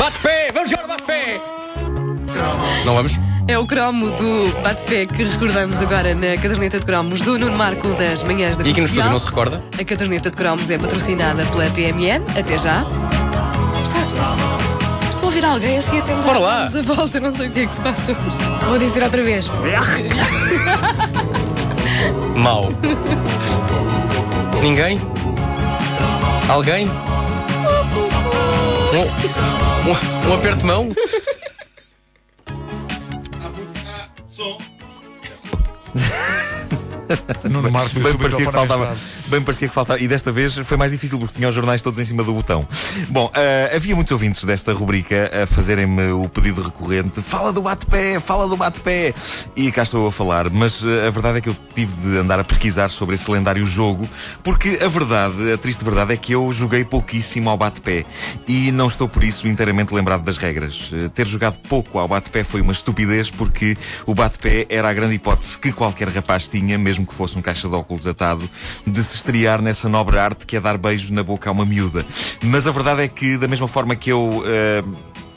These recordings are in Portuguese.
Bate pé! Vamos jogar bate pé! Não vamos? É o cromo do bate-pé que recordamos agora na caderneta de cromos do Nuno Marco das manhãs da E aqui no estúdio Comercial. não se recorda? A caderneta de cromos é patrocinada pela TMN. Até já. Está, está. Estou a ouvir alguém assim a tentar Bora lá. darmos a volta, não sei o que é que se passa hoje. Vou dizer outra vez. Mal. Ninguém? Alguém? Um, um, um aperto de mão? Nuno Marcos Bem parecia, que faltava, bem parecia que faltava. E desta vez foi mais difícil porque tinha os jornais todos em cima do botão. Bom, ah, havia muitos ouvintes desta rubrica a fazerem-me o pedido recorrente: fala do bate-pé, fala do bate-pé. E cá estou a falar. Mas ah, a verdade é que eu tive de andar a pesquisar sobre esse lendário jogo porque a verdade, a triste verdade, é que eu joguei pouquíssimo ao bate-pé. E não estou por isso inteiramente lembrado das regras. Ah, ter jogado pouco ao bate-pé foi uma estupidez porque o bate-pé era a grande hipótese que qualquer rapaz tinha, mesmo que fosse um caixa de óculos atado, de se estrear nessa nobre arte que é dar beijos na boca a uma miúda. Mas a verdade é que, da mesma forma que eu eh,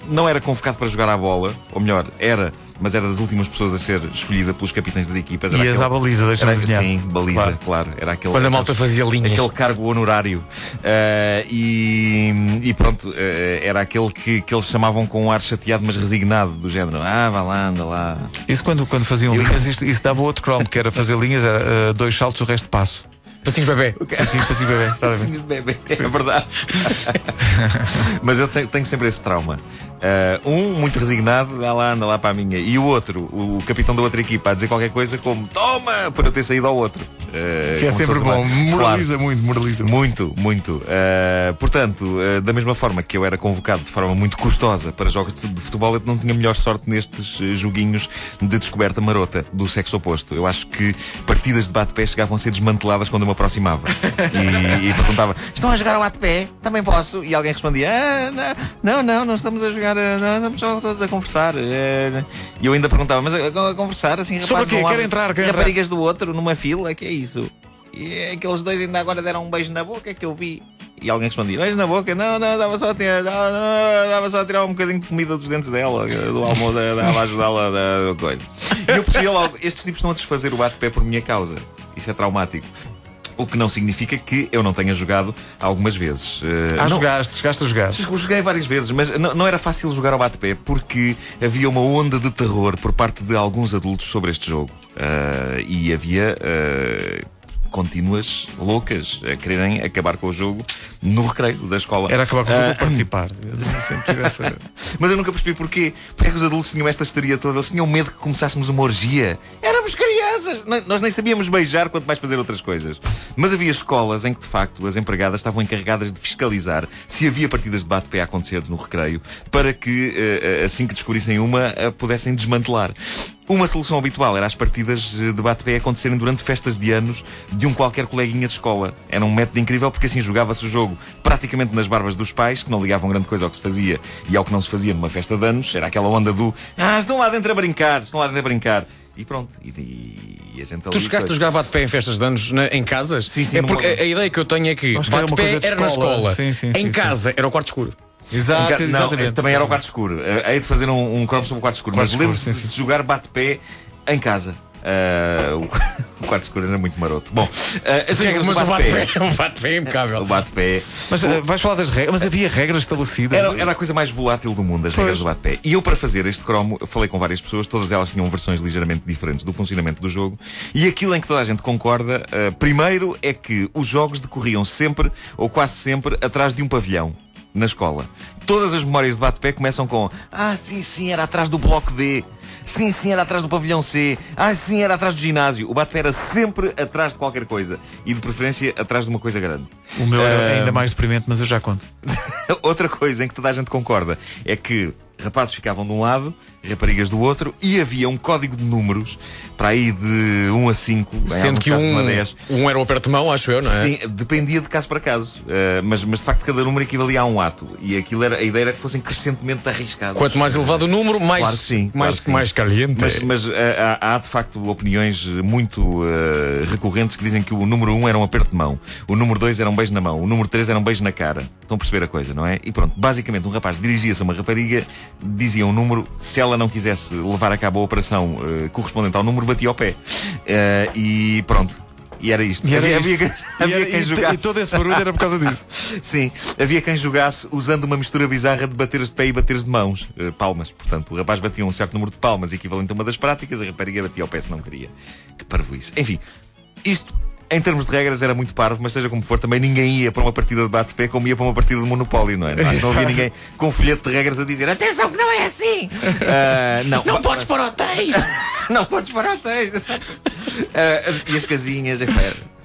não era convocado para jogar à bola, ou melhor, era, mas era das últimas pessoas a ser escolhida pelos capitães das equipas. Era Ias à baliza, deixa-me adivinhar. Sim, baliza, Claro. claro. Era aquele, Quando a malta aquele- fazia linhas. Aquele cargo honorário. Eh, e, e pronto, eh, era aquele que, que eles chamavam com um ar chateado, mas resignado, do género: ah, vá lá, anda lá. Isso quando, quando faziam linhas, isso, isso dava outro cromo, que era fazer linhas, era eh, dois saltos, o resto passo. Passinhos bebê. Assim, assim, bebê? Passinhos de bebê, é verdade. Mas eu tenho, tenho sempre esse trauma. Ah, um, muito resignado, vai lá, anda lá para a minha. E o outro, o, o capitão da outra equipa, a dizer qualquer coisa como toma, por eu ter saído ao outro. Ah, Que é se sempre uma- bom, moraliza muito, moraliza muito. Muito, muito. Uh, portanto, uh, da mesma forma que eu era convocado de forma muito custosa para jogos de futebol, eu não tinha melhor sorte nestes uh, joguinhos de descoberta marota do sexo oposto. Eu acho que partidas de bate-pé chegavam a ser desmanteladas quando eu me aproximava. E, e perguntava: Estão a jogar ao bate-pé? Também posso? E alguém respondia: ah, não, não, não, estamos a jogar, uh, não, estamos só todos a conversar. Uh, E eu ainda perguntava: Mas a, a conversar assim, Sobre rapazes, o quê? Quer entrar, quer entrar. raparigas do outro numa fila? Que é isso? E aqueles dois ainda agora deram um beijo na boca que eu vi. E alguém respondia, beijo na boca? Não, não, dava só a tirar, não, não, dava só a tirar um bocadinho de comida dos dentes dela, do almoço, dava a ajudá-la da coisa. E eu percebia logo, estes tipos estão a desfazer o bate-pé por minha causa. Isso é traumático. O que não significa que eu não tenha jogado algumas vezes. Eh, Ah, não- jogaste, chegaste a jogar. Joguei várias vezes, mas não, não era fácil jogar ao bate-pé porque havia uma onda de terror por parte de alguns adultos sobre este jogo. Ah, e havia ah, contínuas loucas a quererem acabar com o jogo no recreio da escola. Era acabar com o jogo ou participar. Eu sempre tive essa- mas eu nunca percebi porquê. Porque é que os adultos tinham esta histeria toda? Eles tinham medo que começássemos uma orgia. Éramos Nós nem sabíamos beijar, quanto mais fazer outras coisas. Mas havia escolas em que, de facto, as empregadas estavam encarregadas de fiscalizar se havia partidas de bate-pé a acontecer no recreio, para que, eh, assim que descobrissem uma, a pudessem desmantelar. Uma solução habitual era as partidas eh, de bate-pé acontecerem durante festas de anos de um qualquer coleguinha de escola. Era um método incrível porque assim jogava-se o jogo praticamente nas barbas dos pais, que não ligavam grande coisa ao que se fazia e ao que não se fazia numa festa de anos. Era aquela onda do Ah, estão lá dentro a brincar, estão lá dentro a brincar. E pronto. E, e- e a gente Tu chegaste a jogar bate-pé em festas de anos na- em casas? Sim, sim, É numa- porque a, a ideia que eu tenho é que Acho que era uma bate-pé coisa de era na escola. escola. Sim, sim, em sim, casa era o quarto escuro. Exato, Não, exatamente. também era o quarto escuro. Eh, Hei de fazer um, um cromo sobre o quarto escuro. Quarto mas lembro-me escuro, de sim, sim. se jogar bate-pé em casa. Ah, o, o quarto escuro era muito maroto. Bom, ah, as regras do Mas o bate-pé. o bate-pé é O impecável. bate-pé. Mas eh, vais falar das regras, mas havia regras estabelecidas. Era, era a coisa mais volátil do mundo, as regras Pois. do bate-pé. E eu, para fazer este cromo, falei com várias pessoas, todas elas tinham versões ligeiramente diferentes do funcionamento do jogo. E aquilo em que toda a gente concorda, primeiro, é que os jogos decorriam sempre, ou quase sempre, atrás de um pavilhão. Na escola. Todas as memórias de bate-pé começam com Ah, sim, sim, era atrás do bloco D. Sim, sim, era atrás do pavilhão C. Ah, sim, era atrás do ginásio. O bate-pé era sempre atrás de qualquer coisa. E de preferência atrás de uma coisa grande. O meu era Ah, ainda mais deprimente, mas eu já conto. Outra coisa em que toda a gente concorda é que Rapazes ficavam de um lado, raparigas do outro, e havia um código de números para aí de 1 a 5, em Sendo que um, 1 a 10. um era o aperto de mão, acho eu, não é? Sim, dependia de caso para caso. Uh, mas, mas de facto cada número equivalia a um ato. E aquilo era, a ideia era que fossem crescentemente arriscados. Quanto mais elevado o número, mais, Claro sim, mais, claro mais caliente. Mas, mas, uh, há, há, de facto opiniões muito uh, recorrentes que dizem que o número 1 um era um aperto de mão, o número 2 era um beijo na mão, o número 3 era um beijo na cara. Estão a perceber a coisa, não é? E pronto, basicamente um rapaz dirigia-se a uma rapariga, dizia um número, se ela não quisesse levar a cabo a operação uh, correspondente ao número, batia ao pé. Uh, e pronto. E era isto. E era havia, isto. havia, havia E era- quem e- jogasse. e todo esse barulho era por causa disso. Sim, havia quem jogasse usando uma mistura bizarra de bateres de pé e bateres de mãos. eh, palmas, portanto. O rapaz batia um certo número de palmas, equivalente a uma das práticas, a rapariga batia ao pé se não queria. Que parvoíce. Enfim, isto. Em termos de regras era muito parvo, mas seja como for, também ninguém ia para uma partida de bate-pé como ia para uma partida de Monopólio, não é? Não, não havia ninguém com um folheto de regras a dizer atenção que não é assim! Ah, não, Não podes para hotéis! não podes parar hotéis. as- e as casinhas, é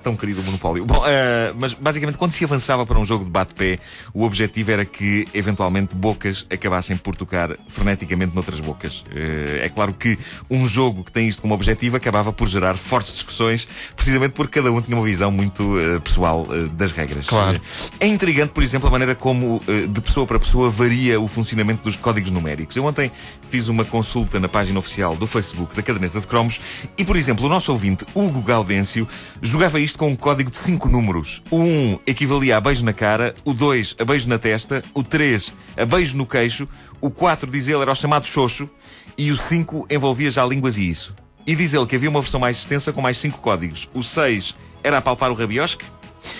tão querido o monopólio. Bom, ah, mas basicamente quando se avançava para um jogo de bate-pé, o objetivo era que eventualmente bocas acabassem por tocar freneticamente noutras bocas. Ah, é claro que um jogo que tem isto como objetivo acabava por gerar fortes discussões, precisamente porque cada um tinha uma visão muito ah, pessoal das regras. Claro. É intrigante, por exemplo, a maneira como de pessoa para pessoa varia o funcionamento dos códigos numéricos. Eu ontem fiz uma consulta na página oficial do Facebook da Caderneta de Cromos e, por exemplo, o nosso ouvinte, Hugo Gaudêncio, jogava isto com um código de 5 números. O 1 equivalia a beijo na cara, o 2 a beijo na testa, o 3 a beijo no queixo, o 4, diz ele, era o chamado xoxo e o 5 envolvia já línguas e isso. E diz ele que havia uma versão mais extensa com mais 5 códigos. O 6 era apalpar o rabiosque,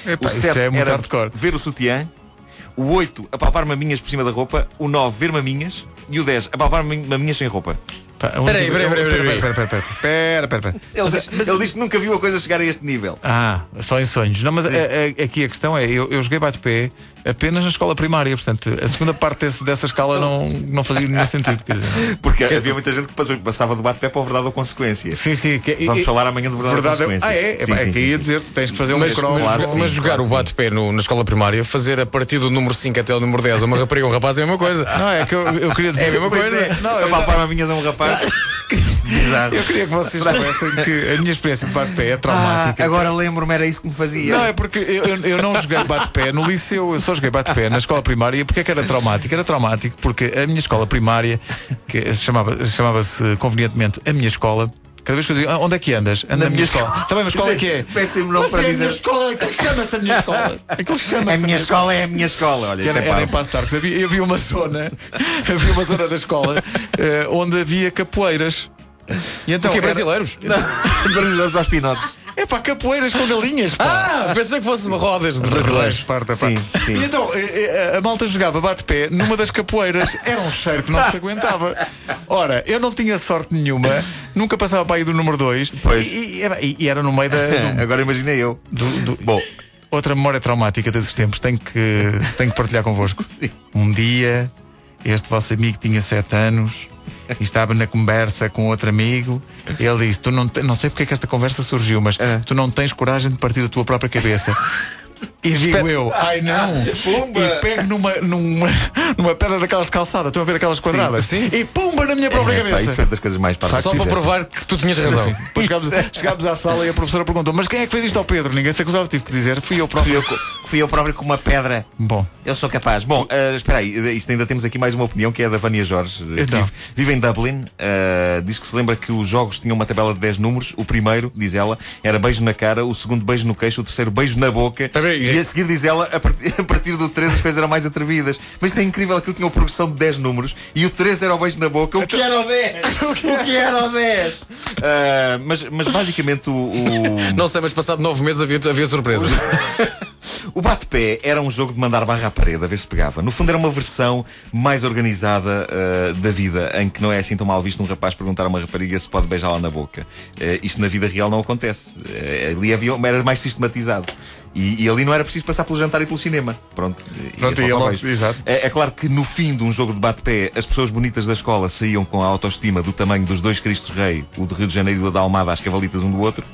Epá, o isso 7 é era hardcore. ver o sutiã. O 8, apalpar maminhas por cima da roupa. O 9, ver maminhas. E o 10, apalpar mami- maminhas sem roupa. Peraí, peraí, peraí, peraí, espera, espera. Ele, diz, ele diz que nunca viu a coisa chegar a este nível. Ah, só em sonhos. Não, mas a- a- aqui a questão é: eu, eu joguei bate-pé apenas na escola primária, portanto, a segunda parte desse- dessa escala não, não fazia nenhum sentido. Quer dizer, Porque havia muita gente que passava do bate-pé para o verdade ou consequência. sim, sim. Que, Vamos e- falar amanhã de verdade, verdade ou é- consequência. Ah, é? Sim, é, sim, é que sim, ia sim. dizer, tu tens que fazer um Mas, micro mas, claro mas jogar claro o bate-pé na escola primária, fazer a partir do número 5 até o número 10 a uma rapariga ou um rapaz é a mesma coisa. Não, é que eu, eu queria dizer. É a mesma coisa. é, Não, eu- apalpar maminhas a um rapaz. Bizarro. Eu queria que vocês soubessem que a minha experiência de bate-pé é Ah, traumática. agora lembro-me, era isso que me fazia. Não, é porque eu, eu- eu não joguei bate-pé no liceu, eu só joguei bate-pé na escola primária. E porquê é que era traumático? Era traumático porque a minha escola primária, que se chamava- chamava-se convenientemente a minha escola, cada vez que eu dizia, "Ah, onde é que andas? Ando na, minha escola. Também, mas qual é que é? Péssimo nome para é a minha escola, aquilo chama-se a minha escola. Aquilo chama-se A minha escola é a minha escola. Olha, que era, é era em. Passo. Havia, havia uma zona, havia uma zona da escola eh, onde havia capoeiras. E então O que era- brasileiros? Brasileiros aos pinotes. É pá, capoeiras com galinhas, pá. Ah, pensei que fosse uma rodas de brasileiros. Esparta, pá. Sim, sim. E então, eh, eh, a malta jogava bate-pé numa das capoeiras. Era um cheiro que não se aguentava. Ora, eu não tinha sorte nenhuma, nunca passava para aí do número 2. Pois. E, e- e- e era no meio da. do- Agora imagina eu. do- do- Bom, outra memória traumática desses tempos, tenho que, tenho que partilhar convosco. Sim. Um dia, este vosso amigo tinha 7 anos e estava na conversa com outro amigo. Ele disse: Tu não, te- não sei porque é que esta conversa surgiu, mas Ah. tu não tens coragem de partir a tua própria cabeça. E digo eu, ai não! Pumba! E pego numa, numa, numa pedra daquelas de calçada, estão a ver aquelas quadradas? sim. E pumba na minha própria é, pá, cabeça! isso foi das coisas mais parvas Só para provar que tu tinhas razão. Depois chegámos, chegámos à sala e a professora perguntou: Mas quem é que fez isto ao Pedro? Ninguém se acusava, tive que dizer, fui eu Fui próprio. eu, co- fui eu próprio com uma pedra. Bom, Eu sou capaz. Bom, eh, espera aí, eh, isto ainda temos aqui mais uma opinião que é a da Vânia Jorge. eh, Então. Vive, vive em Dublin. eh, diz que se lembra que os jogos tinham uma tabela de 10 números. O primeiro, diz ela, era beijo na cara, o segundo beijo no queixo, o terceiro beijo na boca. Espera aí. E a seguir, diz ela, a partir, a partir do 3 as coisas eram mais atrevidas. Mas isto é incrível, aquilo tinha uma progressão de 10 números e o 3 era o beijo na boca. O que era o 10? o que era o 10? Eh, mas, mas basicamente o- o... Não sei, mas passado nove meses havia, havia surpresa. O bate-pé era um jogo de mandar barra à parede, a ver se pegava. No fundo, era uma versão mais organizada uh, da vida, em que não é assim tão mal visto um rapaz perguntar a uma rapariga se pode beijá-la na boca. Uh, isto na vida real não acontece. Uh, ali havia, era mais sistematizado. E, e ali não era preciso passar pelo jantar e pelo cinema. Pronto. Pronto, ia ia só logo, é, é claro que no fim de um jogo de bate-pé, as pessoas bonitas da escola saíam com a autoestima do tamanho dos dois Cristos Rei, o de Rio de Janeiro e o da Almada, às cavalitas um do outro.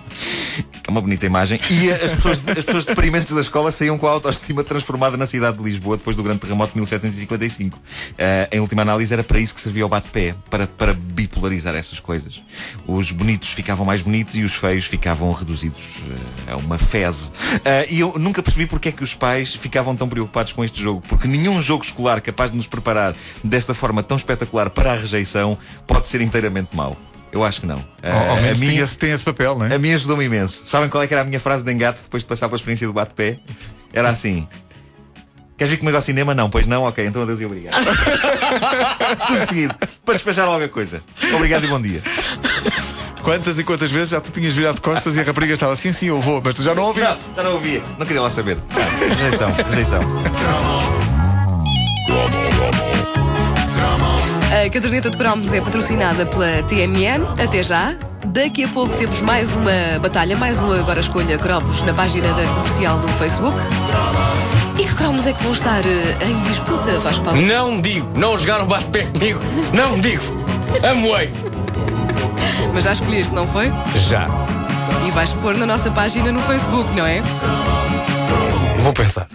É uma bonita imagem. E as pessoas, as pessoas deprimentes da escola saíam com a autoestima transformada na cidade de Lisboa depois do grande terremoto de 1755. Eh, em última análise, era para isso que servia o bate-pé, para, para bipolarizar essas coisas. Os bonitos ficavam mais bonitos e os feios ficavam reduzidos eh, a uma feze. Eh, e eu nunca percebi porque é que os pais ficavam tão preocupados com este jogo, porque nenhum jogo escolar capaz de nos preparar desta forma tão espetacular para a rejeição pode ser inteiramente mau. Eu acho que não. Eh, Ao, ao menos a esse- tem esse papel, não é? a mim ajudou-me imenso. Sabem qual é que era a minha frase de engate depois de passar pela experiência do bate-pé? Era assim. Queres vir comigo ao cinema? Não, pois não? Ok, então adeus e obrigado. Tudo seguido. Para despachar logo a coisa. Obrigado e bom dia. Quantas e quantas vezes já tu tinhas virado costas e a rapariga estava assim, sim, eu vou, mas tu já não ouviste. Não, já não ouvia. Não queria lá saber. Ah, rejeição, rejeição. A caderneta de cromos é patrocinada pela TMN. Até já. Daqui a pouco temos mais uma batalha, mais uma Agora Escolha Cromos na página da comercial do Facebook. E que cromos é que vão estar eh, em disputa, Vasco Paulo? Não digo, não jogaram bate-pé comigo. Não digo. Amoei. Mas já escolheste, não foi? Já. E vais pôr na nossa página no Facebook, não é? Vou pensar.